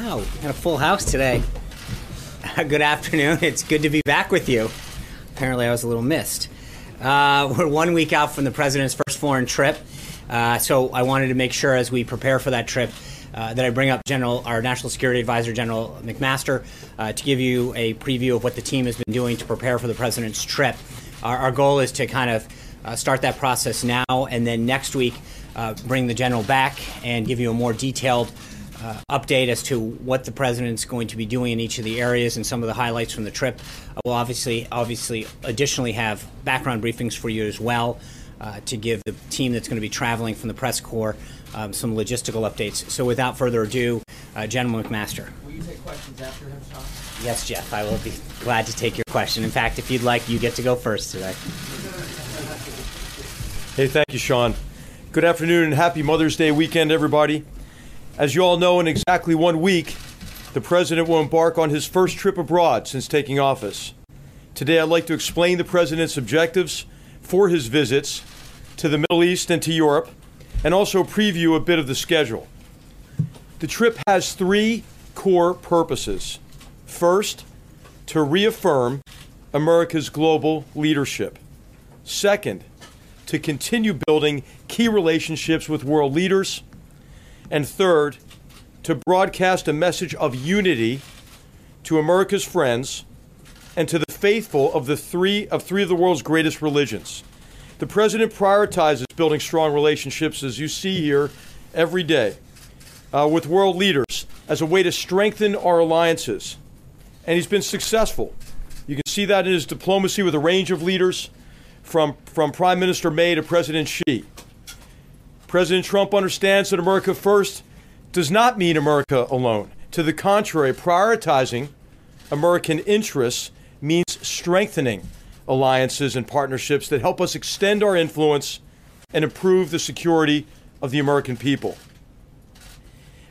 Wow, a full house today. Good afternoon. It's good to be back with you. Apparently, I was a little missed. Uh, we're one week out from the president's first foreign trip, uh, so I wanted to make sure as we prepare for that trip uh, that I bring up General, our National Security Advisor, General McMaster, uh, to give you a preview of what the team has been doing to prepare for the president's trip. Our, our goal is to kind of uh, start that process now, and then next week uh, bring the general back and give you a more detailed uh, update as to what the president's going to be doing in each of the areas and some of the highlights from the trip. Uh, we'll obviously, obviously, additionally have background briefings for you as well uh, to give the team that's going to be traveling from the press corps um, some logistical updates. So, without further ado, uh, General McMaster. Will you take questions after him, Sean? Yes, Jeff, I will be glad to take your question. In fact, if you'd like, you get to go first today. Hey, thank you, Sean. Good afternoon and happy Mother's Day weekend, everybody. As you all know, in exactly one week, the President will embark on his first trip abroad since taking office. Today, I'd like to explain the President's objectives for his visits to the Middle East and to Europe, and also preview a bit of the schedule. The trip has three core purposes. First, to reaffirm America's global leadership. Second, to continue building key relationships with world leaders. And third, to broadcast a message of unity to America's friends and to the faithful of the three of three of the world's greatest religions. The president prioritizes building strong relationships, as you see here, every day uh, with world leaders as a way to strengthen our alliances. And he's been successful. You can see that in his diplomacy with a range of leaders, from, from Prime Minister May to President Xi. President Trump understands that America first does not mean America alone. To the contrary, prioritizing American interests means strengthening alliances and partnerships that help us extend our influence and improve the security of the American people.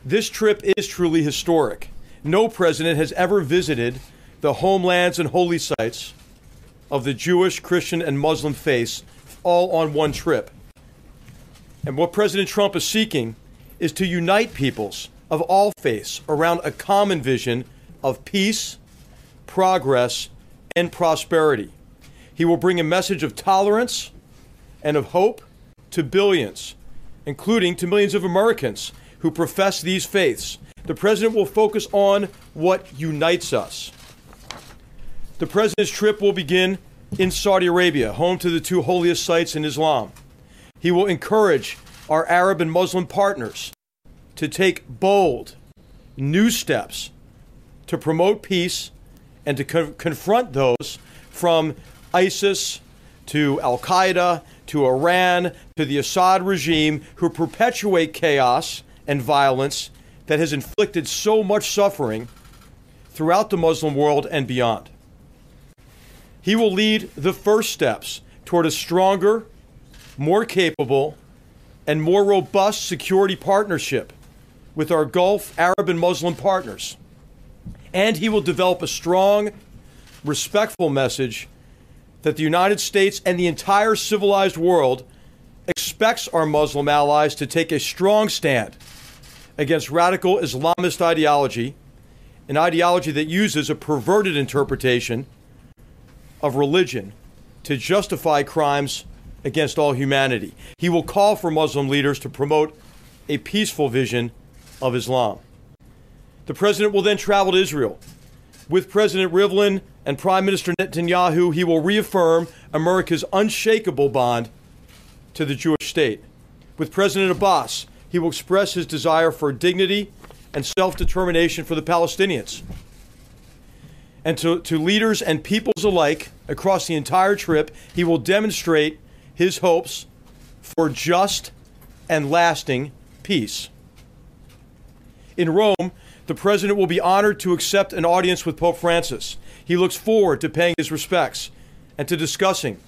This trip is truly historic. No president has ever visited the homelands and holy sites of the Jewish, Christian, and Muslim faiths all on one trip. And what President Trump is seeking is to unite peoples of all faiths around a common vision of peace, progress, and prosperity. He will bring a message of tolerance and of hope to billions, including to millions of Americans who profess these faiths. The president will focus on what unites us. The president's trip will begin in Saudi Arabia, home to the two holiest sites in Islam. He will encourage our Arab and Muslim partners to take bold, new steps to promote peace and to co- confront those from ISIS to Al Qaeda to Iran to the Assad regime who perpetuate chaos and violence that has inflicted so much suffering throughout the Muslim world and beyond. He will lead the first steps toward a stronger, more capable, and more robust security partnership with our Gulf, Arab, and Muslim partners. And he will develop a strong, respectful message that the United States and the entire civilized world expects our Muslim allies to take a strong stand against radical Islamist ideology, an ideology that uses a perverted interpretation of religion to justify crimes against all humanity. He will call for Muslim leaders to promote a peaceful vision of Islam. The president will then travel to Israel. With President Rivlin and Prime Minister Netanyahu, he will reaffirm America's unshakable bond to the Jewish state. With President Abbas, he will express his desire for dignity and self determination for the Palestinians. And to, to leaders and peoples alike across the entire trip, he will demonstrate his hopes for just and lasting peace. In Rome, the president will be honored to accept an audience with Pope Francis. He looks forward to paying his respects and to discussing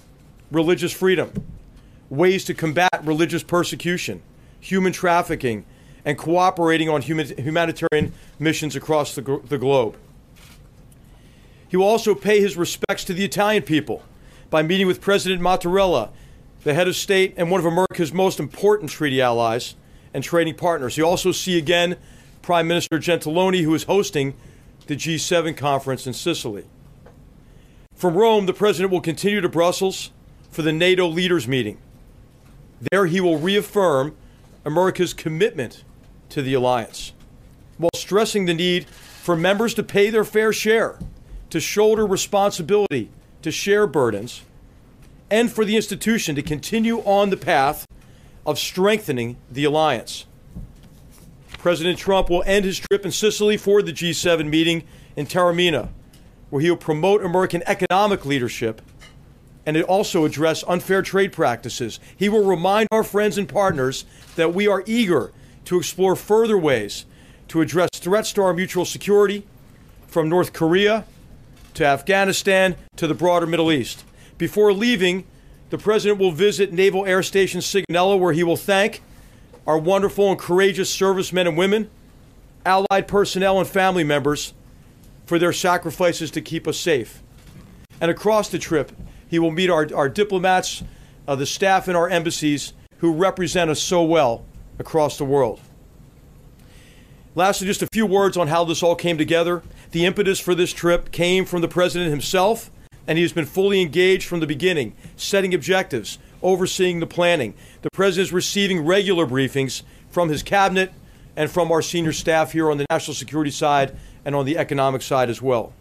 religious freedom, ways to combat religious persecution, human trafficking, and cooperating on humanitarian missions across the, the globe. He will also pay his respects to the Italian people by meeting with President Mattarella, the head of state and one of America's most important treaty allies and trading partners. You also see again Prime Minister Gentiloni, who is hosting the G7 conference in Sicily. From Rome, the president will continue to Brussels for the NATO leaders meeting. There, he will reaffirm America's commitment to the alliance, while stressing the need for members to pay their fair share, to shoulder responsibility, to share burdens, and for the institution to continue on the path of strengthening the alliance. President Trump will end his trip in Sicily for the G7 meeting in Taormina, where he will promote American economic leadership and it also address unfair trade practices. He will remind our friends and partners that we are eager to explore further ways to address threats to our mutual security from North Korea to Afghanistan to the broader Middle East. Before leaving, the president will visit Naval Air Station Sigonella, where he will thank our wonderful and courageous servicemen and women, allied personnel, and family members for their sacrifices to keep us safe. And across the trip, he will meet our, our diplomats, uh, the staff in our embassies who represent us so well across the world. Lastly, just a few words on how this all came together. The impetus for this trip came from the president himself, and he has been fully engaged from the beginning, setting objectives, overseeing the planning. The president is receiving regular briefings from his cabinet and from our senior staff here on the national security side and on the economic side as well.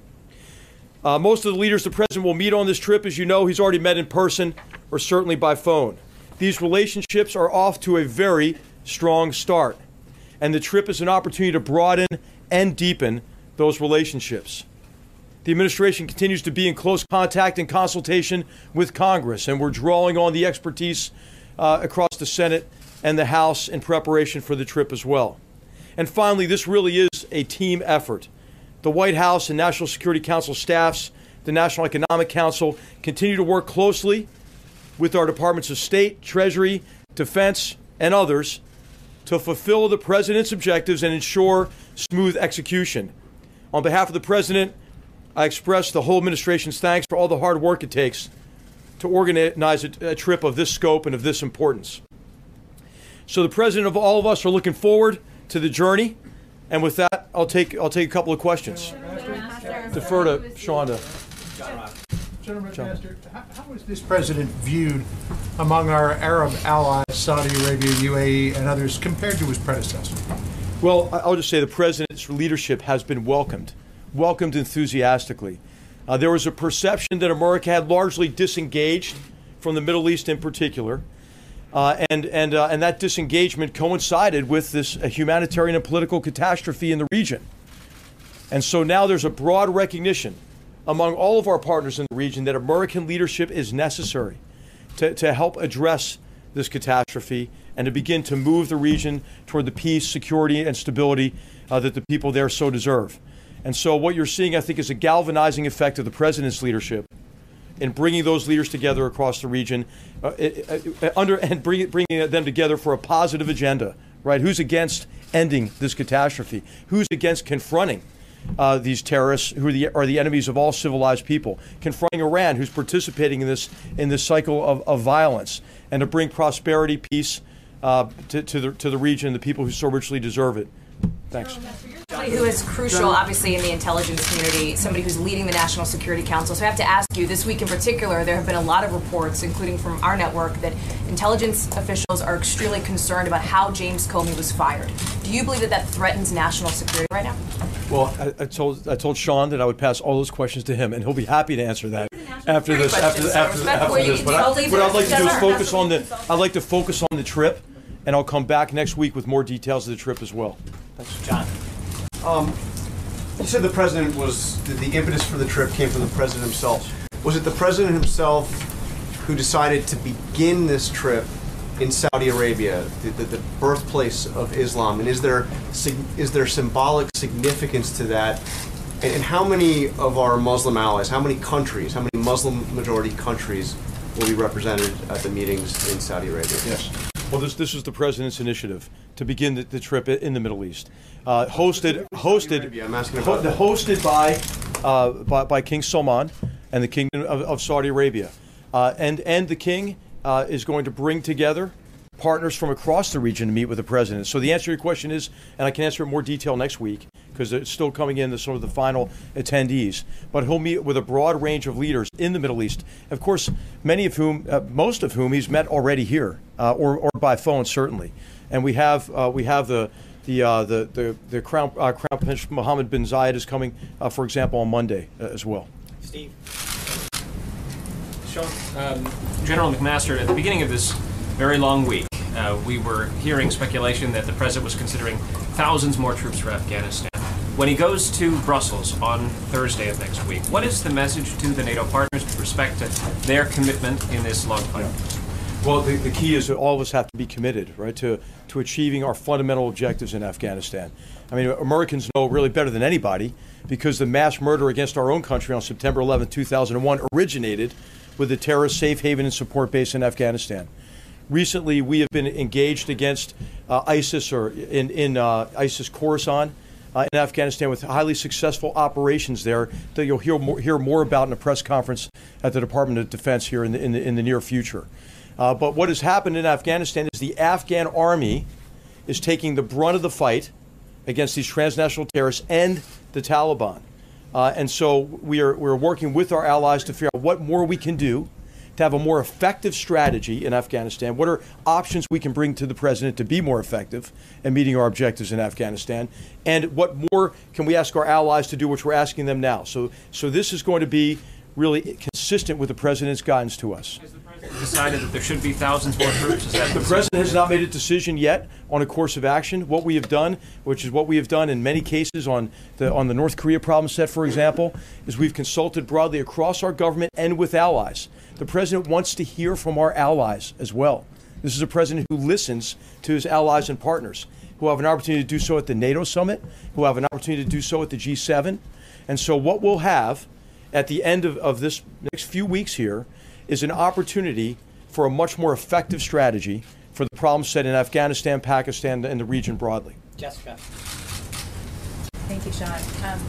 Uh, most of the leaders the president will meet on this trip, as you know, he's already met in person or certainly by phone. These relationships are off to a very strong start, and the trip is an opportunity to broaden and deepen those relationships. The administration continues to be in close contact and consultation with Congress, and we're drawing on the expertise uh, across the Senate and the House in preparation for the trip as well. And finally, this really is a team effort. The White House and National Security Council staffs, the National Economic Council continue to work closely with our departments of state, treasury, defense, and others to fulfill the president's objectives and ensure smooth execution. On behalf of the president, I express the whole administration's thanks for all the hard work it takes to organize a, a trip of this scope and of this importance. So the president of all of us are looking forward to the journey. And with that, I'll take I'll take a couple of questions. Defer to Shonda. General McMaster, how, how is this president viewed among our Arab allies, Saudi Arabia, UAE, and others, compared to his predecessor? Well, I'll just say the president's leadership has been welcomed, welcomed enthusiastically. Uh, there was a perception that America had largely disengaged from the Middle East in particular. Uh, and and uh, and that disengagement coincided with this humanitarian and political catastrophe in the region. And so now there's a broad recognition among all of our partners in the region that American leadership is necessary to, to help address this catastrophe and to begin to move the region toward the peace, security, and stability uh, that the people there so deserve. And so what you're seeing, I think, is a galvanizing effect of the president's leadership in bringing those leaders together across the region, uh, uh, under and bring, bringing them together for a positive agenda. Right? Who's against ending this catastrophe? Who's against confronting uh, these terrorists, who are the, are the enemies of all civilized people? Confronting Iran, who's participating in this in this cycle of, of violence, and to bring prosperity, peace uh, to, to the to the region, the people who so richly deserve it. Thanks. Somebody who is crucial, obviously, in the intelligence community, somebody who's leading the National Security Council. So I have to ask you, this week in particular, there have been a lot of reports, including from our network, that intelligence officials are extremely concerned about how James Comey was fired. Do you believe that that threatens national security right now? Well, I, I told I told Sean that I would pass all those questions to him, and he'll be happy to answer that after this. After, questions, after, so after this, but I, what I'd like to do is focus on the. I'd like to focus on the trip, and I'll come back next week with more details of the trip as well. Thanks, John. Um, you said the president was, the, the impetus for the trip came from the president himself. Was it the president himself who decided to begin this trip in Saudi Arabia, the, the, the birthplace of Islam? And is there, is there symbolic significance to that? And, and how many of our Muslim allies, how many countries, how many Muslim majority countries will be represented at the meetings in Saudi Arabia? Yes. Well, this this was the president's initiative to begin the, the trip in the Middle East, uh, hosted hosted Arabia, I'm asking ho- hosted by, uh, by by King Salman and the Kingdom of, of Saudi Arabia, uh, and and the king uh, is going to bring together partners from across the region to meet with the president. So the answer to your question is, and I can answer it in more detail next week because it's still coming in the sort of the final attendees. But he'll meet with a broad range of leaders in the Middle East. Of course, many of whom, uh, most of whom, he's met already here uh, or, or by phone certainly. And we have uh, we have the the, uh, the, the, the Crown, uh, Crown Prince Mohammed bin Zayed is coming, uh, for example, on Monday as well. Steve. Sean, um, General McMaster, at the beginning of this very long week, uh, we were hearing speculation that the president was considering thousands more troops for Afghanistan. When he goes to Brussels on Thursday of next week, what is the message to the NATO partners with respect to their commitment in this long fight? Well, the, the key is that all of us have to be committed, right, to, to achieving our fundamental objectives in Afghanistan. I mean, Americans know really better than anybody because the mass murder against our own country on September 11, 2001, originated with the terrorist safe haven and support base in Afghanistan. Recently, we have been engaged against uh, ISIS or in, in uh, ISIS Khorasan. Uh, in Afghanistan, with highly successful operations there, that you'll hear more, hear more about in a press conference at the Department of Defense here in the, in the, in the near future. Uh, but what has happened in Afghanistan is the Afghan army is taking the brunt of the fight against these transnational terrorists and the Taliban. Uh, and so we are we're working with our allies to figure out what more we can do to have a more effective strategy in Afghanistan. What are options we can bring to the president to be more effective in meeting our objectives in Afghanistan? And what more can we ask our allies to do, which we're asking them now? So, so this is going to be really consistent with the president's guidance to us decided that there should be thousands more troops? Is that the president has not made a decision yet on a course of action. What we have done, which is what we have done in many cases on the on the North Korea problem set, for example, is we've consulted broadly across our government and with allies. The president wants to hear from our allies as well. This is a president who listens to his allies and partners, who have an opportunity to do so at the NATO summit, who have an opportunity to do so at the G7. And so, what we'll have at the end of, of this next few weeks here is an opportunity for a much more effective strategy for the problems set in Afghanistan, Pakistan, and the region broadly. Jessica. Thank you, Sean. Um,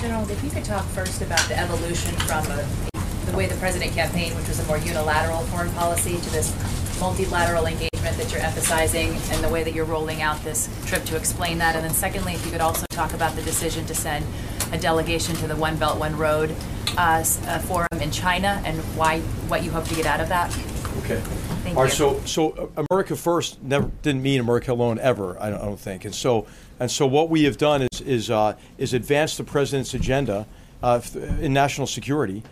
General, if you could talk first about the evolution from a, the way the president campaigned, which was a more unilateral foreign policy, to this multilateral engagement that you're emphasizing and the way that you're rolling out this trip to explain that. And then secondly, if you could also talk about the decision to send a delegation to the One Belt, One Road uh, uh, forum in China and why what you hope to get out of that. Okay. Thank All you. right, so so uh, America first never didn't mean America alone ever. I don't, I don't think. And so and so what we have done is is uh, is advance the president's agenda uh, in national security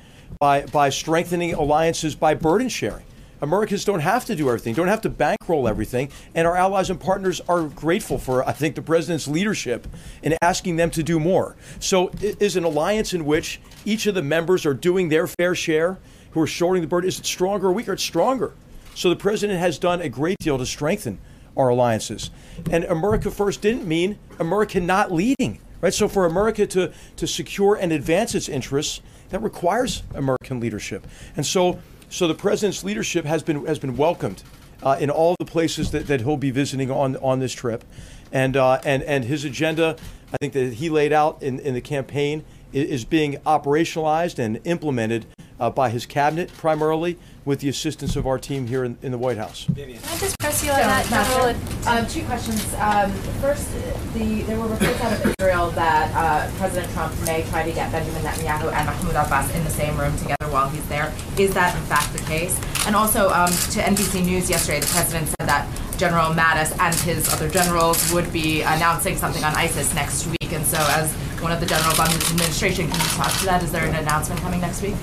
by by strengthening alliances by burden sharing. Americans don't have to do everything, don't have to bankroll everything, and our allies and partners are grateful for, I think, the president's leadership in asking them to do more. So, is an alliance in which each of the members are doing their fair share, who are shouldering the burden, is it stronger or weaker? It's stronger. So, the president has done a great deal to strengthen our alliances. And America First didn't mean America not leading, right? So, for America to, to secure and advance its interests, that requires American leadership. And so, so the president's leadership has been has been welcomed uh, in all the places that, that he'll be visiting on on this trip, and uh, and and his agenda, I think that he laid out in, in the campaign is, being operationalized and implemented uh, by his cabinet primarily with the assistance of our team here in, in the White House. Vivian. Can I just press you on that, General? Um, two questions. Um, first, the there were reports out of Israel that uh, President Trump may try to get Benjamin Netanyahu and Mahmoud Abbas in the same room together while he's there. Is that in fact the case? And also, um, to NBC News yesterday, the president said that General Mattis and his other generals would be announcing something on ISIS next week. And so, as one of the generals on this administration, can you talk to that? Is there an announcement coming next week?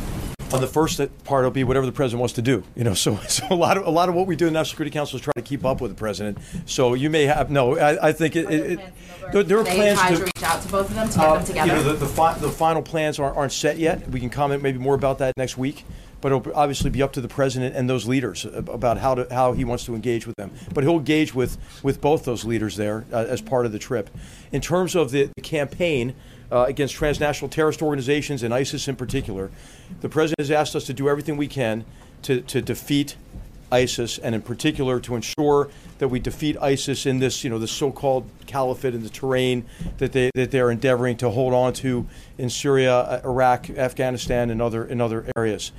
On the first part, it'll be whatever the president wants to do. You know, so so a lot of a lot of what we do in the National Security Council is try to keep up with the president. So you may have no. I, I think it, it, it there, there are they plans to. to reach out to both of them to get Uh, them together. You know, the, the, fi- the final plans aren't, aren't set yet. We can comment maybe more about that next week. But it'll obviously be up to the president and those leaders about how to how he wants to engage with them. But he'll engage with with both those leaders there uh, as part of the trip. In terms of the, the campaign uh, against transnational terrorist organizations and ISIS in particular, the president has asked us to do everything we can to to defeat ISIS, and in particular to ensure that we defeat ISIS in this, you know, the so-called caliphate in the terrain that they that they're endeavoring to hold on to in Syria, uh, Iraq, Afghanistan, and other in other areas.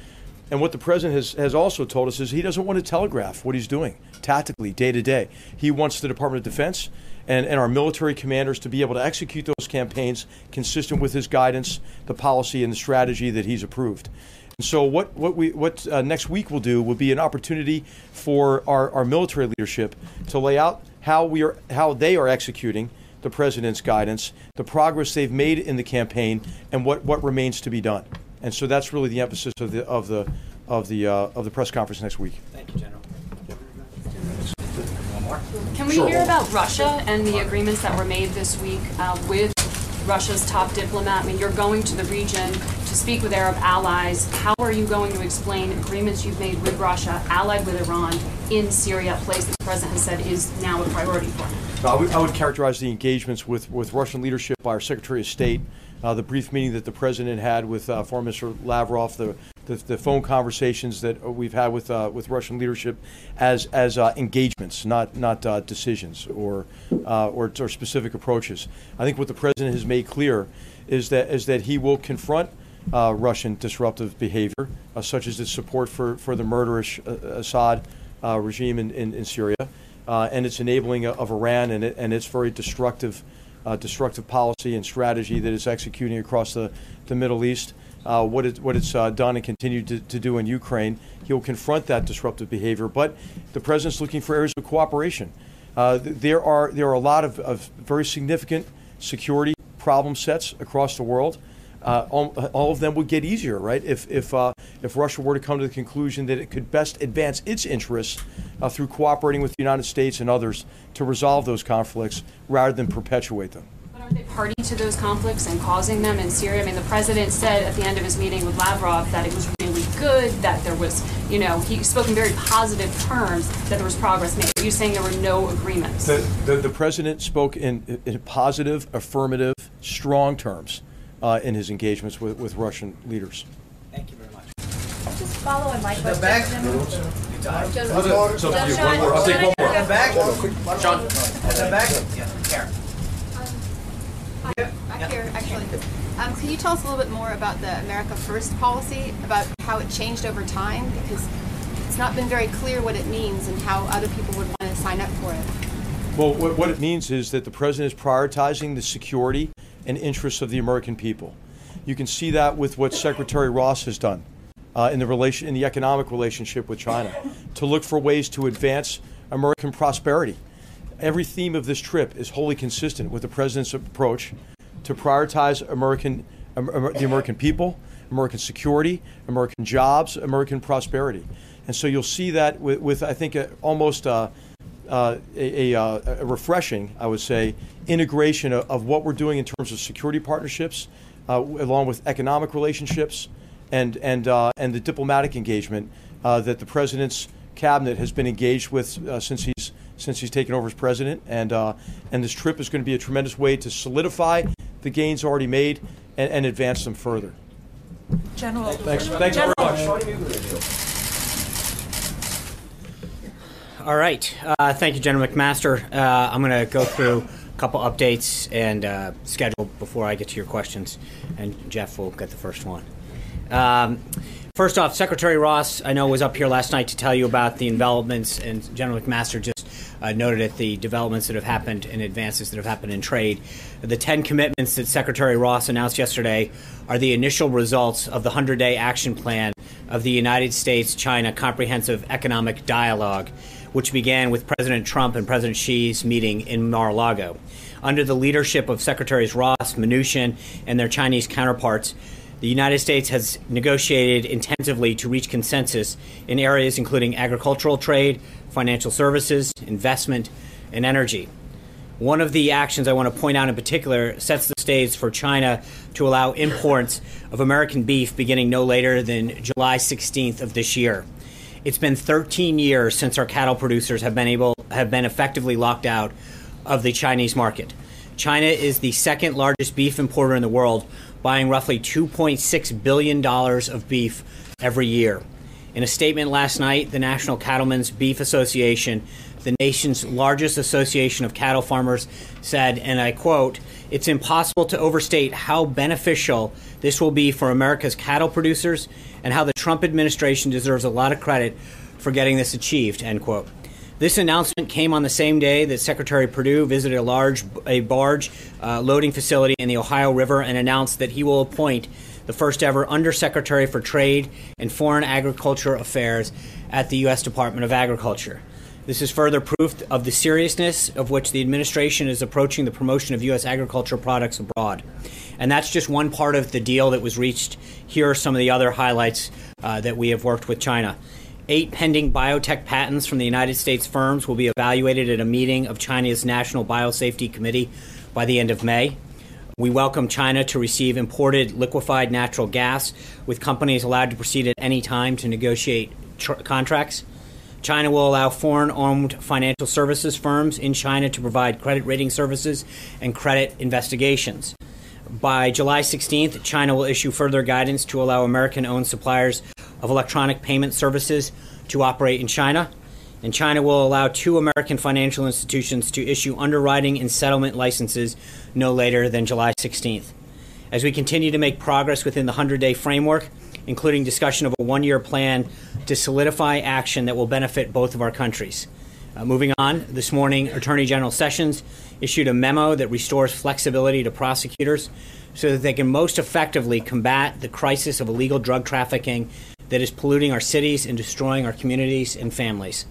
And what the president has, has also told us is he doesn't want to telegraph what he's doing tactically, day to day. He wants the Department of Defense and, and our military commanders to be able to execute those campaigns consistent with his guidance, the policy, and the strategy that he's approved. And so, what, what, we, what uh, next week will do will be an opportunity for our, our military leadership to lay out how, we are, how they are executing the president's guidance, the progress they've made in the campaign, and what, what remains to be done. And so that's really the emphasis of the of the of the uh, of the press conference next week. Thank you, General. Can we hear about Russia and the agreements that were made this week uh, with Russia's top diplomat? I mean, you're going to the region to speak with Arab allies. How are you going to explain agreements you've made with Russia, allied with Iran, in Syria, a place that the president has said is now a priority for him? I would, I would characterize the engagements with, with Russian leadership by our Secretary of State, uh, the brief meeting that the president had with uh, Foreign Minister Lavrov, the, the, the phone conversations that we've had with uh, with Russian leadership as as uh, engagements, not not uh, decisions or, uh, or or specific approaches. I think what the president has made clear is that is that he will confront. Uh, Russian disruptive behavior, uh, such as its support for, for the murderous Assad regime in, in, in Syria, and its enabling of Iran and, it, and its very destructive destructive policy and strategy that it's executing across the, the Middle East uh, what, it, what it's uh, done and continued to, to, do in Ukraine. He'll confront that disruptive behavior, but the president's looking for areas of cooperation. Uh, there are there are a lot of, of, very significant security problem sets across the world. Uh, all, all, of them would get easier, right? If if uh, if Russia were to come to the conclusion that it could best advance its interests uh, through cooperating with the United States and others to resolve those conflicts rather than perpetuate them are they party to those conflicts and causing them in Syria? I mean, the president said at the end of his meeting with Lavrov that it was really good, that there was, you know, he spoke in very positive terms that there was progress made. Are you saying there were no agreements? The, the, the president spoke in, in, positive, affirmative, strong terms uh, in his engagements with, with Russian leaders. Thank you very much. Just follow on my question. So, I'll take one more. Back. Sean. At the back. Yeah. Karen. Here, actually. Um, can you tell us a little bit more about the America First policy, about how it changed over time? Because it's not been very clear what it means and how other people would want to sign up for it. Well, what, what it means is that the president is prioritizing the security and interests of the American people. You can see that with what Secretary Ross has done uh, in the relation in the economic relationship with China, to look for ways to advance American prosperity every theme of this trip is wholly consistent with the president's approach to prioritize American, the American people, American security, American jobs, American prosperity. And so you'll see that with, with I think, a, almost a, a, a, a, refreshing, I would say, integration of, of, what we're doing in terms of security partnerships, uh, along with economic relationships, and and uh, and the diplomatic engagement uh, that the president's cabinet has been engaged with uh, since he's since he's taken over as president. And, uh, and this trip is going to be a tremendous way to solidify the gains already made and, and advance them further. General. Thanks, thanks very much. All right. Uh, thank you, General McMaster. Uh, I'm going to go through a couple updates and uh, schedule before I get to your questions, and Jeff will get the first one. Um, first off, Secretary Ross, I know was up here last night to tell you about the developments, and General McMaster just uh, noted at the developments that have happened and advances that have happened in trade. The 10 commitments that Secretary Ross announced yesterday are the initial results of the 100 day action plan of the United States China Comprehensive Economic Dialogue, which began with President Trump and President Xi's meeting in Mar a Lago. Under the leadership of Secretaries Ross, Mnuchin, and their Chinese counterparts, the United States has negotiated intensively to reach consensus in areas including agricultural trade, financial services, investment, and energy. One of the actions I want to point out in particular sets the stage for China to allow imports of American beef beginning no later than July 16th of this year. It's been 13 years since our cattle producers have been able have been effectively locked out of the Chinese market. China is the second largest beef importer in the world, buying roughly $2.6 billion of beef every year. In a statement last night, the National Cattlemen's Beef Association the nation's largest association of cattle farmers, said, and I quote, It's impossible to overstate how beneficial this will be for America's cattle producers and how the Trump administration deserves a lot of credit for getting this achieved, end quote. This announcement came on the same day that Secretary Perdue visited a large a barge uh, loading facility in the Ohio River and announced that he will appoint the first ever Undersecretary for Trade and Foreign Agriculture Affairs at the U.S. Department of Agriculture. This is further proof of the seriousness of which the administration is approaching the promotion of U.S. agricultural products abroad. And that's just one part of the deal that was reached. Here are some of the other highlights uh, that we have worked with China. Eight pending biotech patents from the United States firms will be evaluated at a meeting of China's National Biosafety Committee by the end of May. We welcome China to receive imported liquefied natural gas, with companies allowed to proceed at any time to negotiate tr- contracts. China will allow foreign owned financial services firms in China to provide credit rating services and credit investigations. By July 16th, China will issue further guidance to allow American owned suppliers of electronic payment services to operate in China and China will allow two American financial institutions to issue underwriting and settlement licenses no later than July 16th. As we continue to make progress within the 100 day framework, including discussion of a one year plan to solidify action that will benefit both of our countries. Uh, moving on, this morning, Attorney General Sessions issued a memo that restores flexibility to prosecutors so that they can most effectively combat the crisis of illegal drug trafficking that is polluting our cities and destroying our communities and families.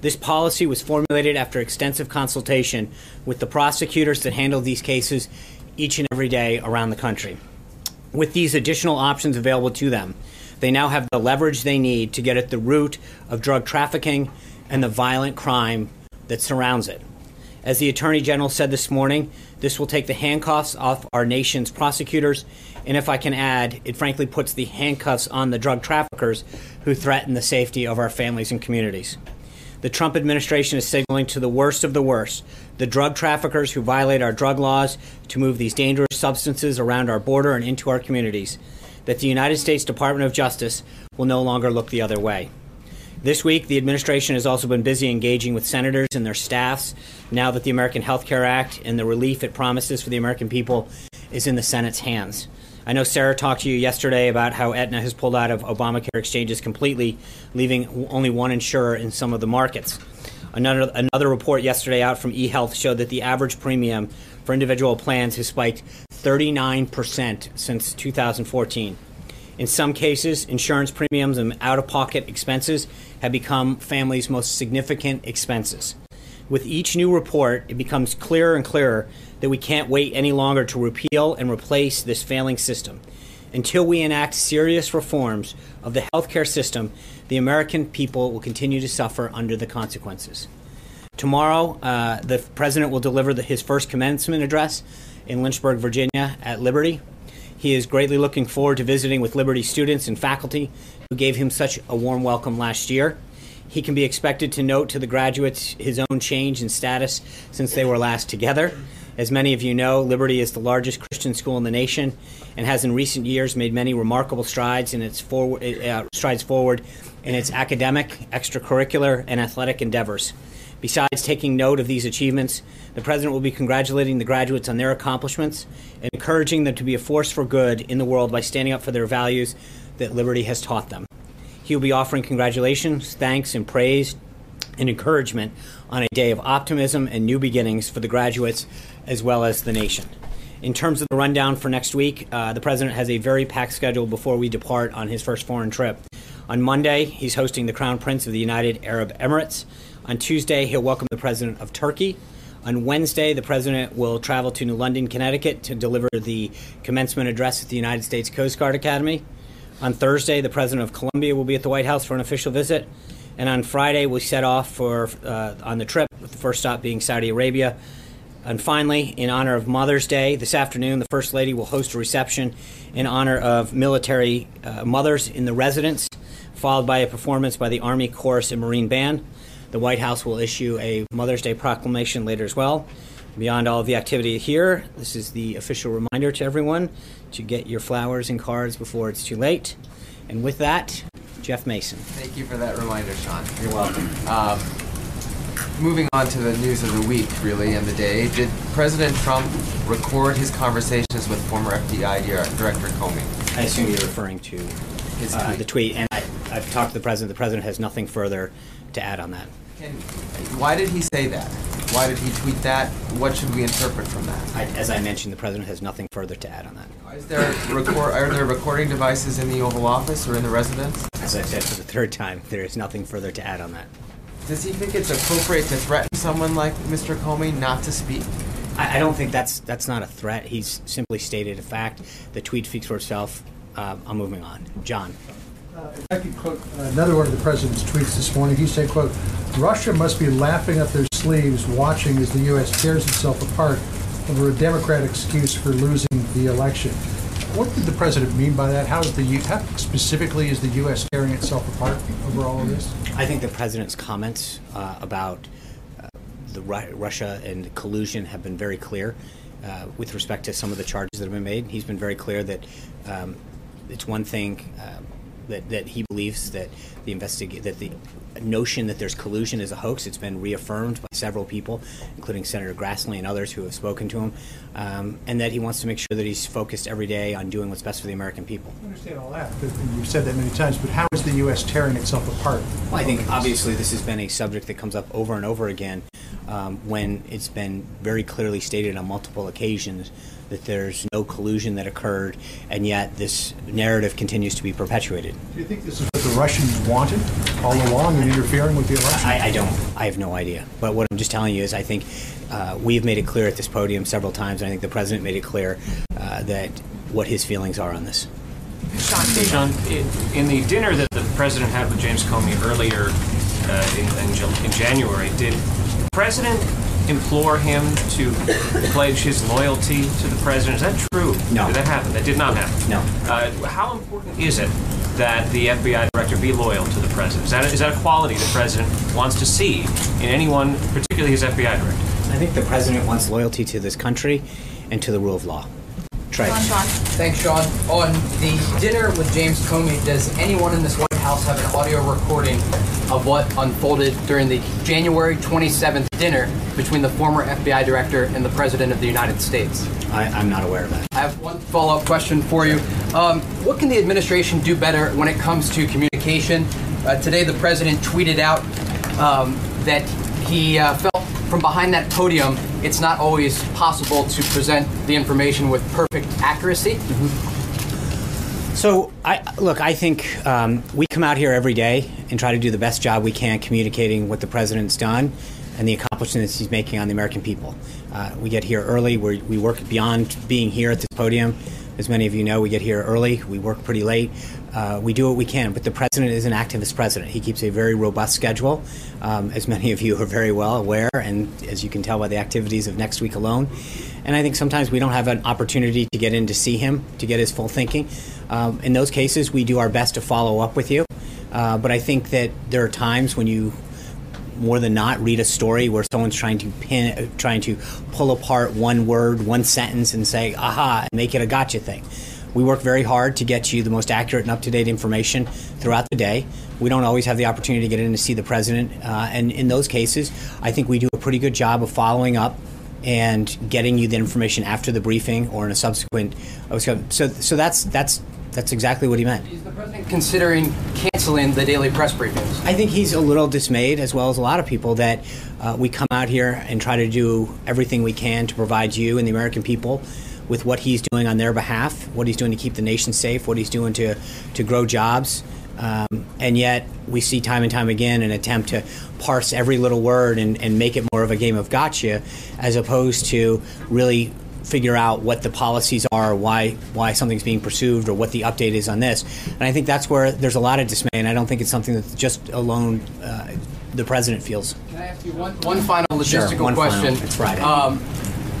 This policy was formulated after extensive consultation with the prosecutors that handle these cases each and every day around the country. With these additional options available to them, they now have the leverage they need to get at the root of drug trafficking and the violent crime that surrounds it. As the Attorney General said this morning, this will take the handcuffs off our nation's prosecutors, and if I can add, it frankly puts the handcuffs on the drug traffickers who threaten the safety of our families and communities. The Trump administration is signaling to the worst of the worst, the drug traffickers who violate our drug laws to move these dangerous substances around our border and into our communities, that the United States Department of Justice will no longer look the other way. This week, the administration has also been busy engaging with senators and their staffs now that the American Health Care Act and the relief it promises for the American people is in the Senate's hands. I know Sarah talked to you yesterday about how Aetna has pulled out of Obamacare exchanges completely, leaving only one insurer in some of the markets. Another, another report yesterday out from eHealth showed that the average premium for individual plans has spiked 39% since 2014. In some cases, insurance premiums and out of pocket expenses have become families' most significant expenses. With each new report, it becomes clearer and clearer that we can't wait any longer to repeal and replace this failing system. Until we enact serious reforms of the healthcare system, the American people will continue to suffer under the consequences. Tomorrow, uh, the president will deliver the, his first commencement address in Lynchburg, Virginia, at Liberty. He is greatly looking forward to visiting with Liberty students and faculty who gave him such a warm welcome last year. He can be expected to note to the graduates his own change in status since they were last together. As many of you know, Liberty is the largest Christian school in the nation and has in recent years made many remarkable strides in its forward, uh, strides forward in its academic, extracurricular, and athletic endeavors. Besides taking note of these achievements, the President will be congratulating the graduates on their accomplishments and encouraging them to be a force for good in the world by standing up for their values that Liberty has taught them. He will be offering congratulations, thanks, and praise and encouragement on a day of optimism and new beginnings for the graduates as well as the nation. In terms of the rundown for next week, uh, the president has a very packed schedule before we depart on his first foreign trip. On Monday, he's hosting the Crown Prince of the United Arab Emirates. On Tuesday, he'll welcome the president of Turkey. On Wednesday, the president will travel to New London, Connecticut to deliver the commencement address at the United States Coast Guard Academy. On Thursday, the president of Colombia will be at the White House for an official visit. And on Friday, we set off for uh, on the trip, with the first stop being Saudi Arabia. And finally, in honor of Mother's Day, this afternoon, the First Lady will host a reception in honor of military uh, mothers in the residence, followed by a performance by the Army Chorus and Marine Band. The White House will issue a Mother's Day proclamation later as well. Beyond all of the activity here, this is the official reminder to everyone to get your flowers and cards before it's too late. And with that, Jeff Mason. Thank you for that reminder, Sean. You're welcome. Um, moving on to the news of the week, really, and the day, did President Trump record his conversations with former FBI Director Comey? I assume you're referring to uh, tweet. the tweet, and I, I've talked to the president. The president has nothing further to add on that. Can, why did he say that? Why did he tweet that? What should we interpret from that? I, as I mentioned, the president has nothing further to add on that. Is there record, are there recording devices in the Oval Office or in the residence? As I said for the third time, there is nothing further to add on that. Does he think it's appropriate to threaten someone like Mr. Comey not to speak? I, I don't think that's that's not a threat. He's simply stated a fact. The tweet speaks for itself. Uh, I'm moving on. John. If I could quote another one of the president's tweets this morning, he said, quote, Russia must be laughing up their sleeves watching as the U.S. tears itself apart over a Democrat excuse for losing the election. What did the president mean by that? How is the how specifically is the U.S. tearing itself apart over all of this? I think the president's comments uh, about uh, the Ru- Russia and collusion have been very clear uh, with respect to some of the charges that have been made. He's been very clear that um, it's one thing um, that, that he believes that the investigate that the notion that there's collusion is a hoax. It's been reaffirmed by several people, including Senator Grassley and others who have spoken to him, um, and that he wants to make sure that he's focused every day on doing what's best for the American people. I understand all that, you've said that many times, but how is the U.S. tearing itself apart? Well, I think obviously this has been a subject that comes up over and over again um, when it's been very clearly stated on multiple occasions that there's no collusion that occurred, and yet this narrative continues to be perpetuated. Do you think this is what the Russians wanted all along in interfering with the election? I, I don't. I have no idea. But what I'm just telling you is, I think uh, we've made it clear at this podium several times, and I think the president made it clear uh, that what his feelings are on this. John, in, in the dinner that the president had with James Comey earlier uh, in, in, in January, did the president implore him to pledge his loyalty to the president? Is that true? No. Did that happen? That did not happen. No. Uh, how important is it that the FBI director be loyal to the president? Is that, is that a quality the president wants to see in anyone, particularly his FBI director? I think the president wants loyalty to this country and to the rule of law. Trey. Thanks, Sean. On the dinner with James Comey, does anyone in this White House have an audio recording of what unfolded during the January 27th dinner between the former FBI director and the President of the United States? I, I'm not aware of that. I have one follow-up question for you. Um, what can the administration do better when it comes to communication? Uh, today, the president tweeted out um, that he uh, felt from behind that podium, it's not always possible to present the information with perfect accuracy. So, I look. I think um, we come out here every day and try to do the best job we can communicating what the president's done and the accomplishments he's making on the American people. Uh, we get here early. we we work beyond being here at this podium. As many of you know, we get here early. We work pretty late. Uh, we do what we can, but the president is an activist president. He keeps a very robust schedule, um, as many of you are very well aware, and as you can tell by the activities of next week alone. And I think sometimes we don't have an opportunity to get in to see him, to get his full thinking. Um, in those cases, we do our best to follow up with you. Uh, but I think that there are times when you more than not read a story where someone's trying to pin, uh, trying to pull apart one word, one sentence, and say "aha" and make it a gotcha thing. We work very hard to get you the most accurate and up to date information throughout the day. We don't always have the opportunity to get in to see the president, uh, and in those cases, I think we do a pretty good job of following up and getting you the information after the briefing or in a subsequent. So, so that's that's that's exactly what he meant. Is the president considering canceling the daily press briefings? I think he's a little dismayed, as well as a lot of people, that uh, we come out here and try to do everything we can to provide you and the American people with what he's doing on their behalf, what he's doing to keep the nation safe, what he's doing to, to grow jobs. Um, and yet, we see time and time again an attempt to parse every little word and, and make it more of a game of gotcha, as opposed to really figure out what the policies are, why why something's being pursued, or what the update is on this. And I think that's where there's a lot of dismay, and I don't think it's something that just alone uh, the president feels. Can I ask you one, one final logistical Sure, one final. question? It's Friday. Um,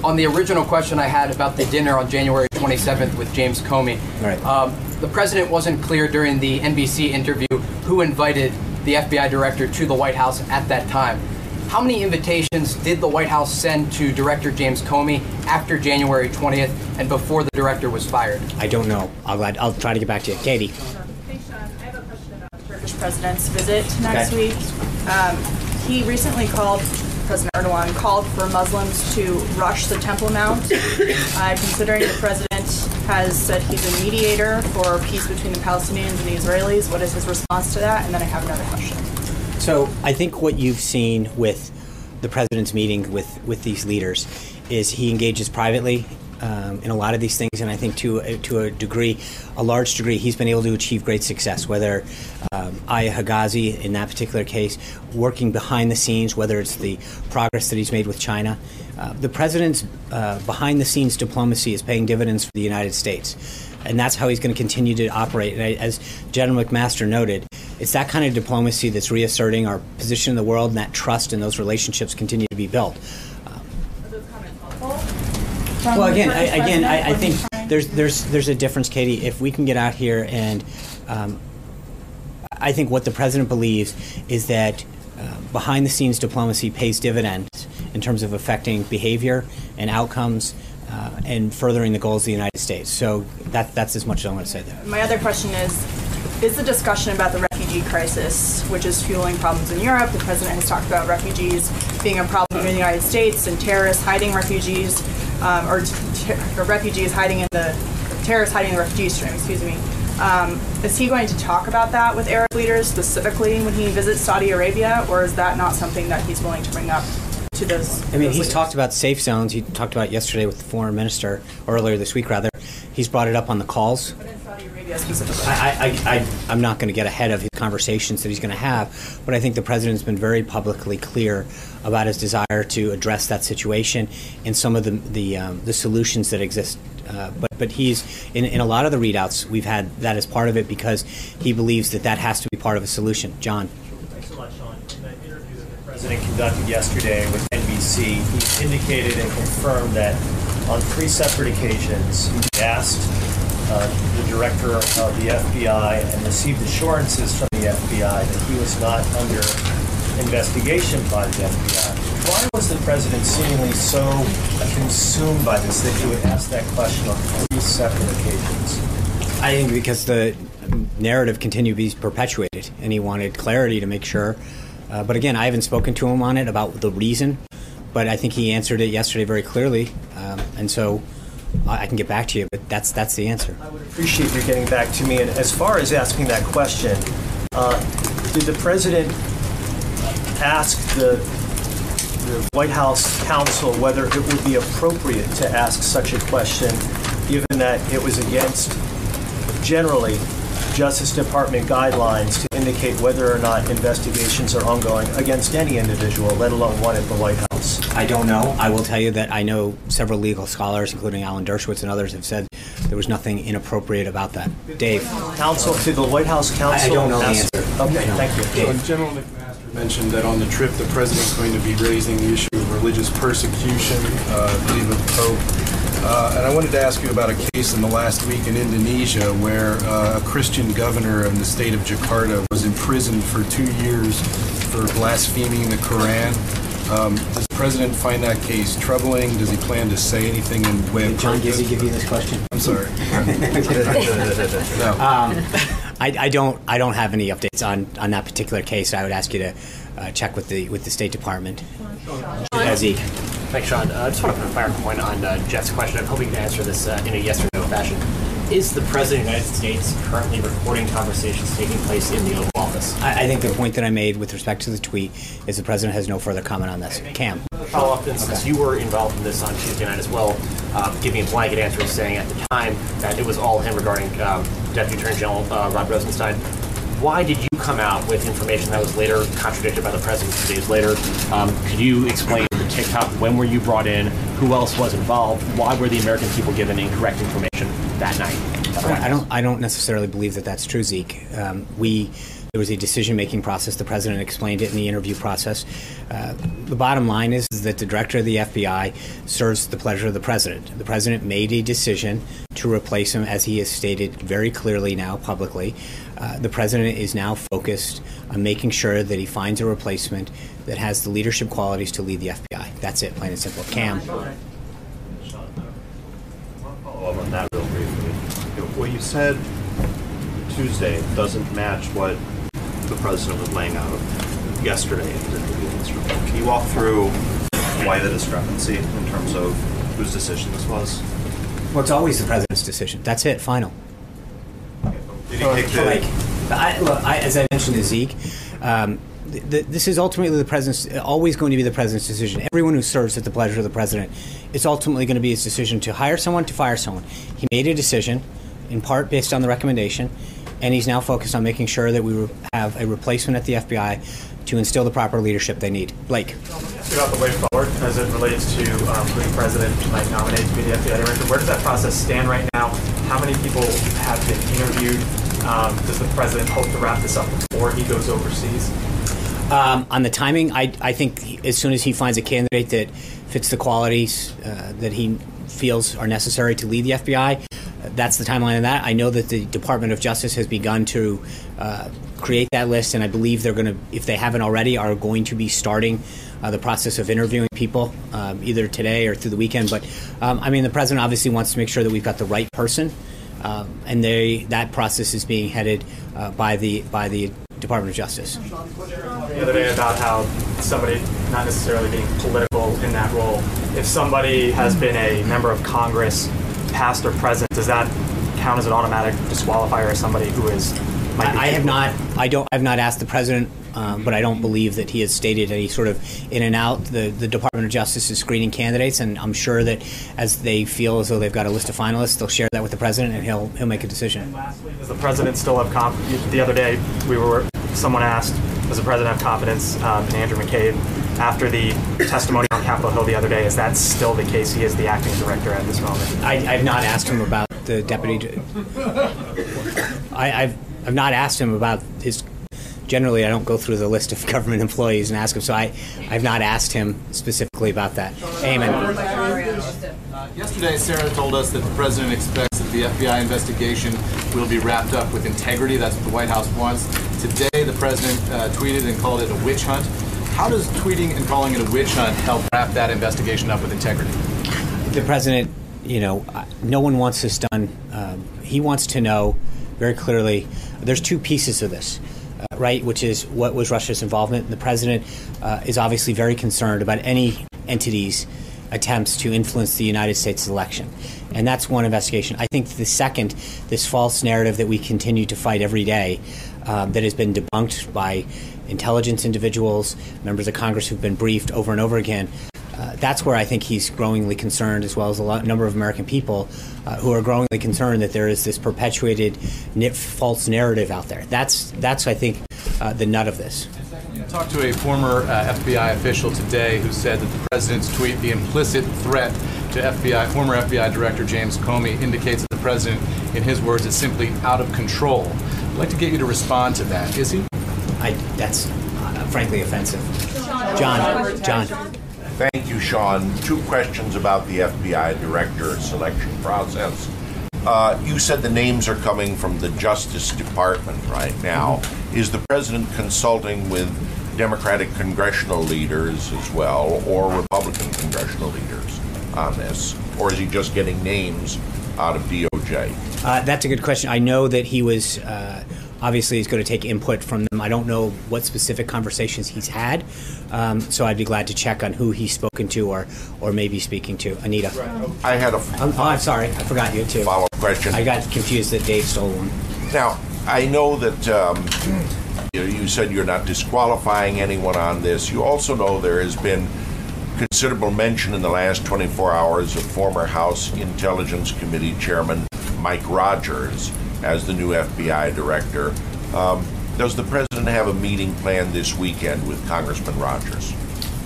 on the original question I had about the dinner on January 27th with James Comey, Right. um, the president wasn't clear during the NBC interview who invited the FBI director to the White House at that time. How many invitations did the White House send to Director James Comey after January 20th and before the director was fired? I don't know. I'll glad I'll try to get back to you, Katie. Hey, Sean, I have a question about the Turkish president's visit next Okay. week. Um, he recently called, President Erdogan called for Muslims to rush the Temple Mount. Uh, considering the president has said he's a mediator for peace between the Palestinians and the Israelis, what is his response to that? And then I have another question. So I think what you've seen with the president's meeting with, with these leaders is he engages privately um, in a lot of these things, and I think to a, to a degree, a large degree, he's been able to achieve great success. Whether um, Aya Hijazi, in that particular case, working behind the scenes, whether it's the progress that he's made with China, uh, the president's uh, behind the scenes diplomacy is paying dividends for the United States. And that's how he's going to continue to operate. And I, as General McMaster noted, it's that kind of diplomacy that's reasserting our position in the world, and that trust and those relationships continue to be built. Well, again, I, again, I, I think there's there's there's a difference, Katie. If we can get out here and, um, I think what the president believes is that uh, behind the scenes diplomacy pays dividends in terms of affecting behavior and outcomes. Uh, and furthering the goals of the United States. So that, that's as much as I want to say there. My other question is Is the discussion about the refugee crisis, which is fueling problems in Europe, the president has talked about refugees being a problem in the United States and terrorists hiding refugees, um, or, t- or refugees hiding in the terrorists hiding in the refugee stream, excuse me. Um, is he going to talk about that with Arab leaders specifically when he visits Saudi Arabia, or is that not something that he's willing to bring up to those? I mean, those he's leaders? talked about safe zones. He talked about yesterday with the foreign minister, or earlier this week, rather. He's brought it up on the calls. But in Saudi Arabia specifically. I, I, I, I'm not going to get ahead of his conversations that he's going to have, but I think the president's been very publicly clear about his desire to address that situation and some of the the, um, the solutions that exist. Uh, but but he's in, in a lot of the readouts we've had that as part of it because he believes that that has to be part of a solution. John. Thanks so much, Sean. In the interview that the president conducted yesterday with NBC, he indicated and confirmed that on three separate occasions, he asked uh, the director of the FBI and received assurances from the FBI that he was not under investigation by the FBI. Why was the president seemingly so consumed by this that he would ask that question on three separate occasions? I think because the narrative continued to be perpetuated, and he wanted clarity to make sure. Uh, but again, I haven't spoken to him on it about the reason, but I think he answered it yesterday very clearly, um, and so I can get back to you. But that's that's the answer. I would appreciate you getting back to me. And as far as asking that question, uh, did the president ask the, the White House counsel whether it would be appropriate to ask such a question, given that it was against generally Justice Department guidelines to indicate whether or not investigations are ongoing against any individual, let alone one at the White House? I don't know. I will tell you that I know several legal scholars, including Alan Dershowitz and others, have said there was nothing inappropriate about that. Dave. Counsel to the White House counsel. I don't know the answer. Okay, thank you. So General McMaster mentioned that on the trip, the president's going to be raising the issue of religious persecution, uh, I believe of Pope. Uh, and I wanted to ask you about a case in the last week in Indonesia where uh, a Christian governor in the state of Jakarta was imprisoned for two years for blaspheming the Quran. Um, does the president find that case troubling? Does he plan to say anything in way of John? Gizzi give you this question? I'm sorry. no. Um, I, I don't. I don't have any updates on, on that particular case. I would ask you to uh, check with the with the State Department. Zeke. Thanks, Sean. Uh, I just want to put a fire point on uh, Jeff's question. I'm hoping to answer this uh, in a yes or no fashion. Is the President of the United States currently recording conversations taking place in the Oval Office? I, I think the point that I made with respect to the tweet is the president has no further comment on this. Cam. Follow up, then, since you were involved in this on Tuesday night as well, uh, giving a blanket answer saying at the time that it was all him regarding um, Deputy Attorney General uh, Rod Rosenstein. Why did you come out with information that was later contradicted by the president two days later? Um, could you explain the tick-tock? When were you brought in? Who else was involved? Why were the American people given incorrect information that night? I don't. I don't necessarily believe that that's true, Zeke. Um, we there was a decision-making process. The president explained it in the interview process. Uh, the bottom line is, is that the director of the FBI serves the pleasure of the president. The president made a decision to replace him, as he has stated very clearly now publicly. Uh, the president is now focused on making sure that he finds a replacement that has the leadership qualities to lead the FBI. That's it, plain and simple. Cam. follow up on that real briefly. What you said Tuesday doesn't match what the president was laying out. yesterday in his interview in this room. Can you walk through why the discrepancy in terms of whose decision this was? Well, it's always the president's decision. That's it, final. Did he take the- like, I, look, I, as I mentioned to Zeke, um, th- th- this is ultimately the president's, always going to be the president's decision. Everyone who serves at the pleasure of the president, it's ultimately going to be his decision to hire someone, to fire someone. He made a decision, in part based on the recommendation, and he's now focused on making sure that we re- have a replacement at the FBI to instill the proper leadership they need. Blake. about the way forward as it relates to um, who the president might nominate to be the FBI director. Where does that process stand right now? How many people have been interviewed? Um, does the president hope to wrap this up before he goes overseas? Um, on the timing, I, I think as soon as he finds a candidate that fits the qualities uh, that he feels are necessary to lead the FBI, that's the timeline of that. I know that the Department of Justice has begun to uh, create that list, and I believe they're going to, if they haven't already, are going to be starting uh, the process of interviewing people um, either today or through the weekend. But um, I mean, the president obviously wants to make sure that we've got the right person, um, and they that process is being headed uh, by the by the Department of Justice. The other day about how somebody not necessarily being political in that role. If somebody has been a member of Congress, past or present, does that count as an automatic disqualifier as somebody who is? Might be I, I have not. I don't. I've not asked the president, um, but I don't believe that he has stated any sort of in and out. The the Department of Justice is screening candidates, and I'm sure that as they feel as though they've got a list of finalists, they'll share that with the president, and he'll he'll make a decision. Lastly, Does the president still have comp? The other day, we were. Someone asked, "Does the president have confidence um, in Andrew McCabe?" After the testimony on Capitol Hill the other day, is that still the case? He is the acting director at this moment. I, I've not asked him about the deputy. I, I've I've not asked him about his. Generally, I don't go through the list of government employees and ask him. So I, I've not asked him specifically about that. Amen. Uh, Yesterday, Sarah told us that the president expects that the FBI investigation will be wrapped up with integrity. That's what the White House wants. Today, the president uh, tweeted and called it a witch hunt. How does tweeting and calling it a witch hunt help wrap that investigation up with integrity? the president, you know, no one wants this done. Um, he wants to know very clearly. There's two pieces of this, uh, right? Which is what was Russia's involvement. The president uh, is obviously very concerned about any entities' attempts to influence the United States election, and that's one investigation. I think the second, this false narrative that we continue to fight every day, um, that has been debunked by intelligence individuals, members of Congress who've been briefed over and over again. Uh, that's where I think he's growingly concerned, as well as a lot, number of American people uh, who are growingly concerned that there is this perpetuated nit- false narrative out there. That's that's I think uh, the nut of this. I talked to a former uh, FBI official today who said that the president's tweet, the implicit threat to FBI, former FBI Director James Comey, indicates that the president, in his words, is simply out of control. I'd like to get you to respond to that. Is he? I, that's uh, frankly offensive. John, John. Thank you, Sean. Two questions about the FBI director selection process. Uh, you said the names are coming from the Justice Department right now. Is the president consulting with Democratic congressional leaders as well, or Republican congressional leaders on this? Or is he just getting names out of DOJ? Uh, that's a good question. I know that he was uh, obviously he's going to take input from them. I don't know what specific conversations he's had, um, so I'd be glad to check on who he's spoken to or or maybe speaking to. Anita, I had a. I'm, oh, I'm sorry, I forgot you too. Follow up question. I got confused that Dave stole one. Now, I know that um, you said you're not disqualifying anyone on this. You also know there has been considerable mention in the last 24 hours of former House Intelligence Committee Chairman Mike Rogers as the new FBI director. Um, does the president have a meeting planned this weekend with Congressman Rogers?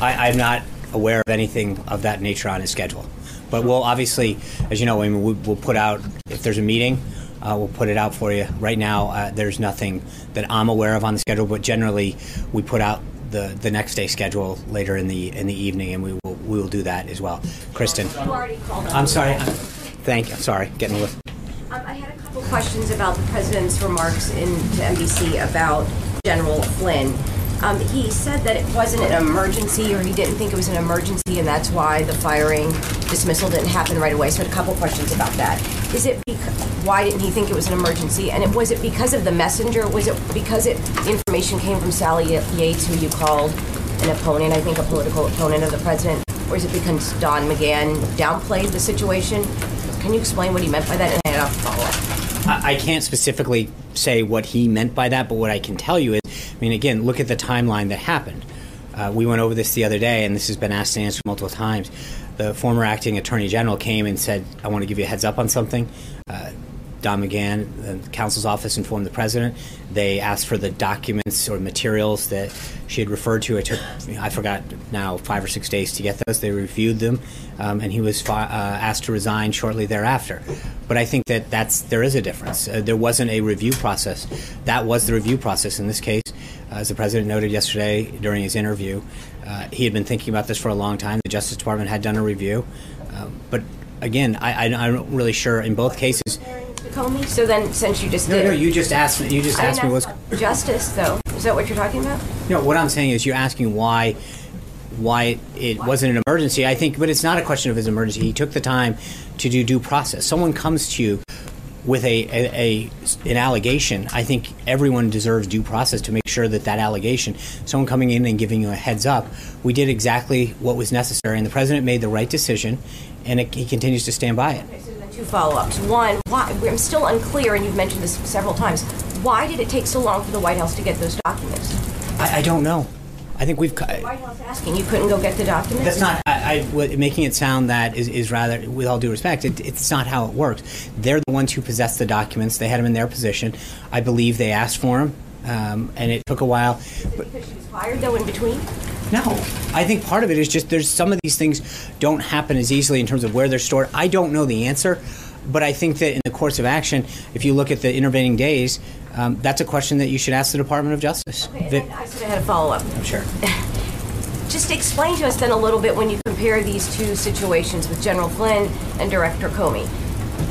I, I'm not aware of anything of that nature on his schedule, but we'll obviously, as you know, we, we'll put out if there's a meeting. Uh, we'll put it out for you. Right now, uh, there's nothing that I'm aware of on the schedule, but generally, we put out the, the next day schedule later in the in the evening, and we will we will do that as well. Kristen, You already called on I'm it. sorry. I'm, thank you. Sorry, getting a little. Um, I had a couple questions about the president's remarks in to NBC about General Flynn. Um, he said that it wasn't an emergency, or he didn't think it was an emergency, and that's why the firing dismissal didn't happen right away. So, I a couple questions about that. is it why didn't he think it was an emergency? And it, was it because of the messenger? Was it because it, information came from Sally Yates, who you called an opponent, I think a political opponent of the president? Or is it because Don McGahn downplayed the situation? Can you explain what he meant by that? And then I'll follow up. I can't specifically say what he meant by that, but what I can tell you is, I mean, again, look at the timeline that happened. Uh, we went over this the other day, and this has been asked and answered multiple times. The former acting attorney general came and said, "I want to give you a heads up on something." Uh, Don McGahn, the counsel's office, informed the president. They asked for the documents or materials that she had referred to. It took, I forgot now, five or six days to get those. They reviewed them, um, and he was fi- uh, asked to resign shortly thereafter. But I think that that's there is a difference. Uh, there wasn't a review process. That was the review process in this case. Uh, as the president noted yesterday during his interview, uh, he had been thinking about this for a long time. The Justice Department had done a review, uh, but again, I, not really sure in both cases. Comey? So then, since you just No, did. no, you just asked. Me. You just I asked me didn't what's. ask Justice, though. Is that what you're talking about? No, what I'm saying is you're asking why why it wasn't an emergency. I think, but it's not a question of his emergency. He took the time to do due process. Someone comes to you with a, a, a an allegation. I think everyone deserves due process to make sure that that allegation, someone coming in and giving you a heads up, we did exactly what was necessary, and the president made the right decision, and it, he continues to stand by it. Two follow-ups. One, why, I'm still unclear, and you've mentioned this several times. Why did it take so long for the White House to get those documents? I, I don't know. I think we've. White House asking you couldn't go get the documents. That's not. I, I making it sound that is, is rather, with all due respect, it, it's not how it works. They're the ones who possess the documents. They had them in their position. I believe they asked for them, um, and it took a while. But Because she was fired, though, in between? No, I think part of it is just there's some of these things don't happen as easily in terms of where they're stored. I don't know the answer, but I think that in the course of action, if you look at the intervening days, um, that's a question that you should ask the Department of Justice. That- I sort of had a follow-up. I'm sure. Just explain to us then a little bit when you compare these two situations with General Flynn and Director Comey.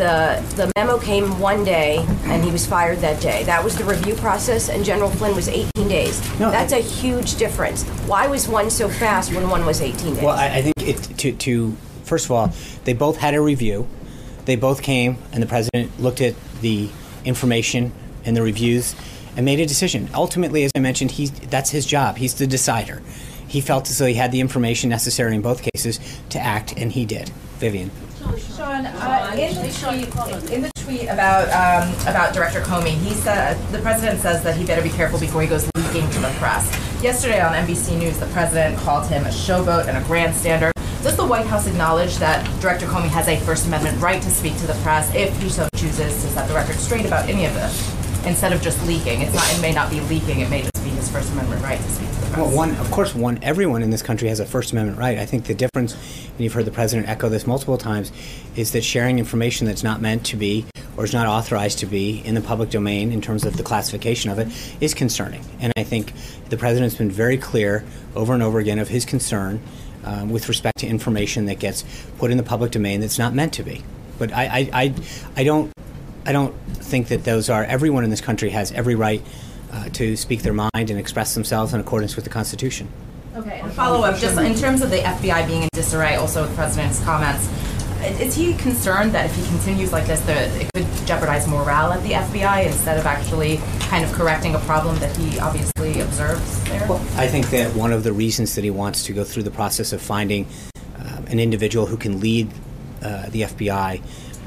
The the memo came one day and he was fired that day. That was the review process, and General Flynn was 18 days. No, That's a huge difference. Why was one so fast when one was 18 days? Well, I, I think it, to, to first of all, they both had a review. They both came, and the president looked at the information and the reviews and made a decision. Ultimately, as I mentioned, he's that's his job. He's the decider. He felt as though he had the information necessary in both cases to act, and he did. Vivian. Sean, uh, in the tweet, in the tweet about um, about Director Comey, he said the president says that he better be careful before he goes leaking to the press. Yesterday on NBC News, the president called him a showboat and a grandstander. Does the White House acknowledge that Director Comey has a First Amendment right to speak to the press if he so chooses to set the record straight about any of this, instead of just leaking? It's not. It may not be leaking. It may just be his First Amendment right to speak. Well, one, of course, one. Everyone in this country has a First Amendment right. I think the difference, and you've heard the president echo this multiple times, is that sharing information that's not meant to be or is not authorized to be in the public domain in terms of the classification of it is concerning. And I think the president's been very clear over and over again of his concern um, with respect to information that gets put in the public domain that's not meant to be. But I, I, I, I don't, I don't think that those are. Everyone in this country has every right uh, to speak their mind and express themselves in accordance with the Constitution. Okay, and follow up, just in terms of the FBI being in disarray, also with the president's comments, is he concerned that if he continues like this, that it could jeopardize morale at the FBI instead of actually kind of correcting a problem that he obviously observes there? I think that one of the reasons that he wants to go through the process of finding um, an individual who can lead uh, the FBI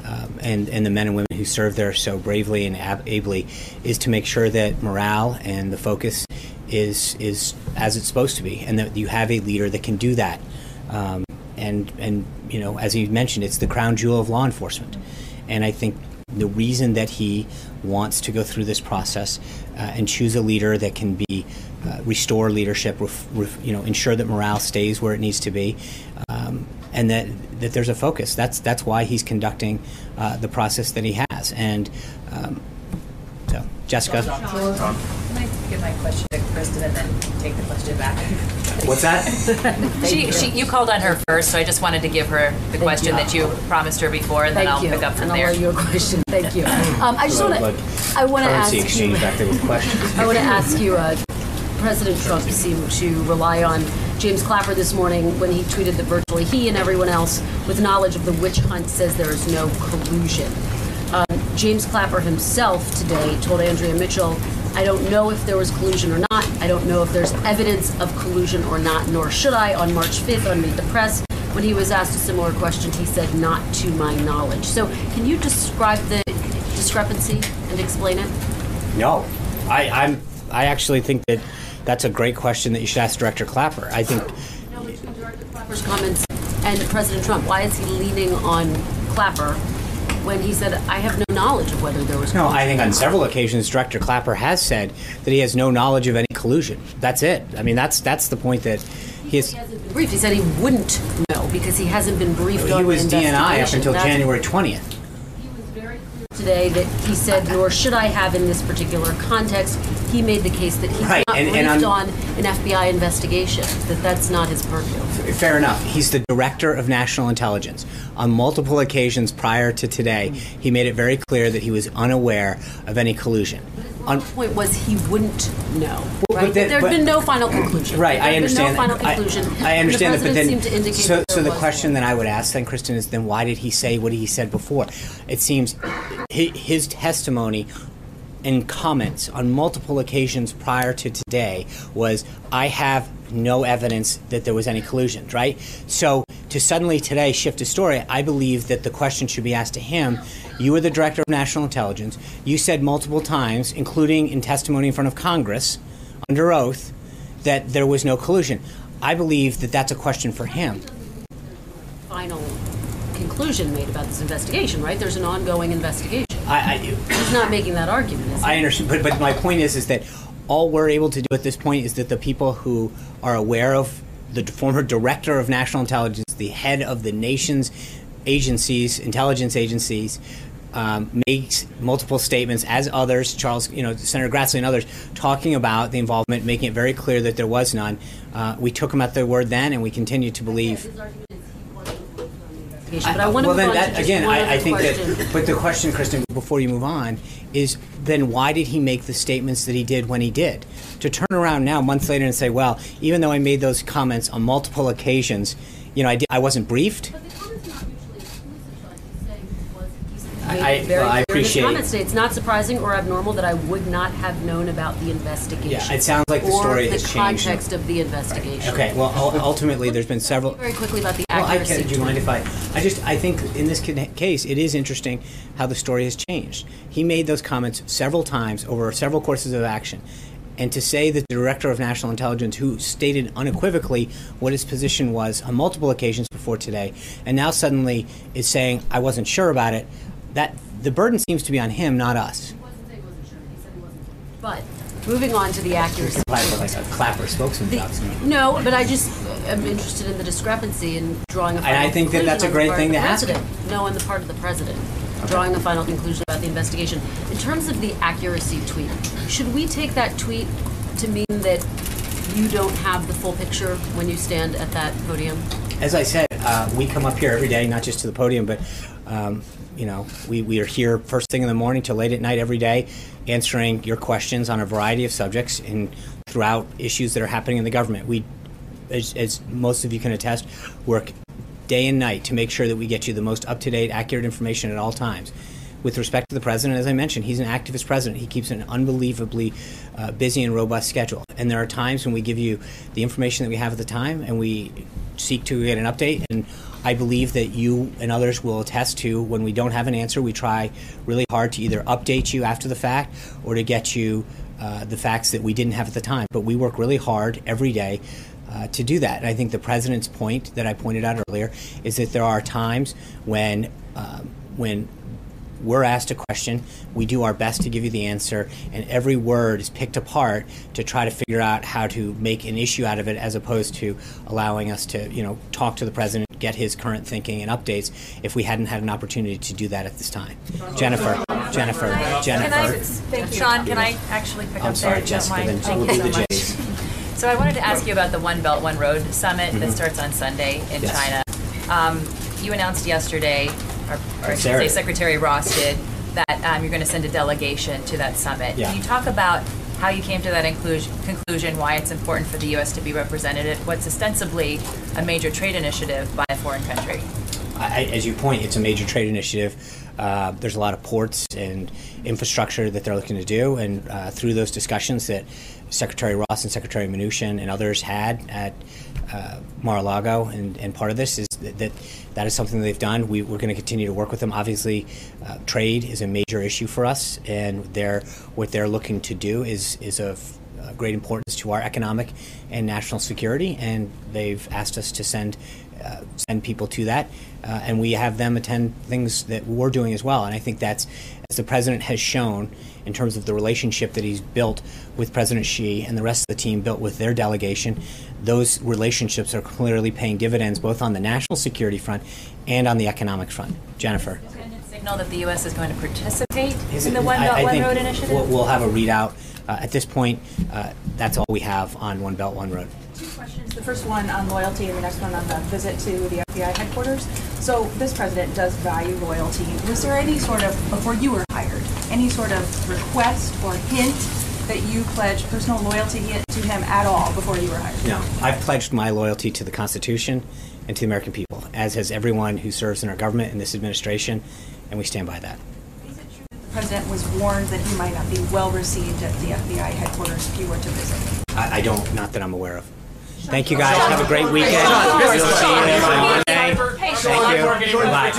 um, and, and the men and women who serve there so bravely and ab- ably is to make sure that morale and the focus is is as it's supposed to be, and that you have a leader that can do that. Um, and and you know, as you mentioned, it's the crown jewel of law enforcement, and I think the reason that he wants to go through this process uh, and choose a leader that can be uh, restore leadership, ref, ref, you know, ensure that morale stays where it needs to be, um, and that that there's a focus. That's that's why he's conducting uh, the process that he has. And um, so, Jessica, Can I give my question to Kristen and then take the question back? what's that? She, she, you called on her first, so I just wanted to give her the question you. that you promised her before, and then Thank I'll you. pick up from and I'll there. let you a question. Thank you. Um, I just want Like to. I want to ask you. back there with questions. I want to ask you. Uh, President Trump seemed to rely on James Clapper this morning when he tweeted that virtually he and everyone else with knowledge of the witch hunt says there is no collusion. Um, James Clapper himself today told Andrea Mitchell, I don't know if there was collusion or not. I don't know if there's evidence of collusion or not, nor should I. On March 5th on Meet the Press, when he was asked a similar question, he said, not to my knowledge. So can you describe the discrepancy and explain it? No, I, I'm. I actually think that that's a great question that you should ask Director Clapper. I think Director Clapper's comments and President Trump. Why is he leaning on Clapper when he said, I have no knowledge of whether there was no. I think on several occasions, Director Clapper has said that he has no knowledge of any collusion. That's it. I mean, that's that's the point that he is. briefed. He said he wouldn't know because he hasn't been briefed He on was DNI up until January twentieth. Today that he said, nor should I have in this particular context. He made the case that he's Right, not and- briefed and on an FBI investigation, that that's not his purview. Fair enough. He's the director of national intelligence. On multiple occasions prior to today, he made it very clear that he was unaware of any collusion. On, point was he wouldn't know, Well, right? but There'd but- been no final conclusion. Right, I understand. Been no that. final conclusion. I, I understand and that, but then president seemed to indicate so, so the question that I would ask then, Kristen, is then why did he say what he said before? It seems his testimony and comments on multiple occasions prior to today was, "I have no evidence that there was any collusion." Right. So to suddenly today shift his story, I believe that the question should be asked to him. You were the director of national intelligence. You said multiple times, including in testimony in front of Congress, under oath, that there was no collusion. I believe that that's a question for him. final conclusion made about this investigation, right? There's an ongoing investigation. I, I, He's not making that argument, is he? I understand, but, but my point is, is that all we're able to do at this point is that the people who are aware of the former director of national intelligence, the head of the nation's agencies, intelligence agencies, um, makes multiple statements, as others, Charles, you know, Senator Grassley and others, talking about the involvement, making it very clear that there was none. Uh, we took him at their word then, and we continue to believe. But I want to well, move then on that to again, I, I think question. that. But the question, Kristen, before you move on, is then why did he make the statements that he did when he did? To turn around now, months later, and say, well, even though I made those comments on multiple occasions, you know, I, did, I wasn't briefed. I, I, Very well, I clear in his appreciate. comments today. It's not surprising or abnormal that I would not have known about the investigation. Yeah, it sounds like the or story the has changed. context of the investigation. Okay, well, ul- ultimately, there's been several. Very quickly about the Well, I accuracy. can, do you mind if I? I just I think in this ca- case it is interesting how the story has changed. He made those comments several times over several courses of action, and to say that the director of national intelligence, who stated unequivocally what his position was on multiple occasions before today, and now suddenly is saying I wasn't sure about it, that the burden seems to be on him, not us. But moving on to the accuracy. Clapper, like a clapper spokesman The- job. No, but I just am interested in the discrepancy and drawing a And final I think that that's a great thing to ask No, on the part of the president, drawing a final conclusion about the investigation. In terms of the accuracy tweet, should we take that tweet to mean that you don't have the full picture when you stand at that podium? As I said, uh, we come up here every day, not just to the podium, but um, you know, we, we are here first thing in the morning till late at night every day, answering your questions on a variety of subjects and throughout issues that are happening in the government. We, as, as most of you can attest, work day and night to make sure that we get you the most up to date, accurate information at all times. With respect to the president, as I mentioned, he's an activist president. He keeps an unbelievably uh, busy and robust schedule. And there are times when we give you the information that we have at the time and we seek to get an update. And I believe that you and others will attest to when we don't have an answer, we try really hard to either update you after the fact or to get you uh, the facts that we didn't have at the time. But we work really hard every day uh, to do that. And I think the president's point that I pointed out earlier is that there are times when um, when we're asked a question, we do our best to give you the answer, and every word is picked apart to try to figure out how to make an issue out of it, as opposed to allowing us to, you know, talk to the president, get his current thinking and updates. If we hadn't had an opportunity to do that at this time, Jennifer, Jennifer, Can I, Jennifer. thank you. Sean, can I actually pick I'm up sorry, there? if Jessica. Then Thank we'll you do so the much. So I wanted to ask you about the One Belt, One Road Summit that Mhm. starts on Sunday in Yes. China. Um, you announced yesterday, or, or I should Sarah. say Secretary Ross did, that um, you're going to send a delegation to that summit. Yeah. Can you talk about how you came to that inclusion, conclusion, why it's important for the U.S. to be represented at what's ostensibly a major trade initiative by a foreign country? I, as you point, it's a major trade initiative Uh, there's a lot of ports and infrastructure that they're looking to do, and uh, through those discussions that Secretary Ross and Secretary Mnuchin and others had at uh, Mar-a-Lago, and, and part of this is that that, that is something they've done. We, we're going to continue to work with them. Obviously, uh, trade is a major issue for us, and they're, what they're looking to do is, is of uh, great importance to our economic and national security, and they've asked us to send uh, send people to that, uh, and we have them attend things that we're doing as well. And I think that's as the president has shown in terms of the relationship that he's built with President Xi and the rest of the team built with their delegation. Those relationships are clearly paying dividends both on the national security front and on the economic front. Jennifer. Signal that the U.S. is going to participate Is in the One I- Belt I One think Road initiative? We'll, we'll have a readout. Uh, at this point, uh, that's all we have on One Belt, One Road. Two questions. The first one on loyalty and the next one on the visit to the FBI headquarters. So this president does value loyalty. Was there any sort of, before you were hired, any sort of request or hint that you pledged personal loyalty to him at all before you were hired? No, I've pledged my loyalty to the Constitution and to the American people, as has everyone who serves in our government and this administration, and we stand by that. The president was warned that he might not be well received at the FBI headquarters if you were to visit. I, I don't, not that I'm aware of. Thank you guys. Have a great weekend. We'll see you on Monday. Thank you. Bye.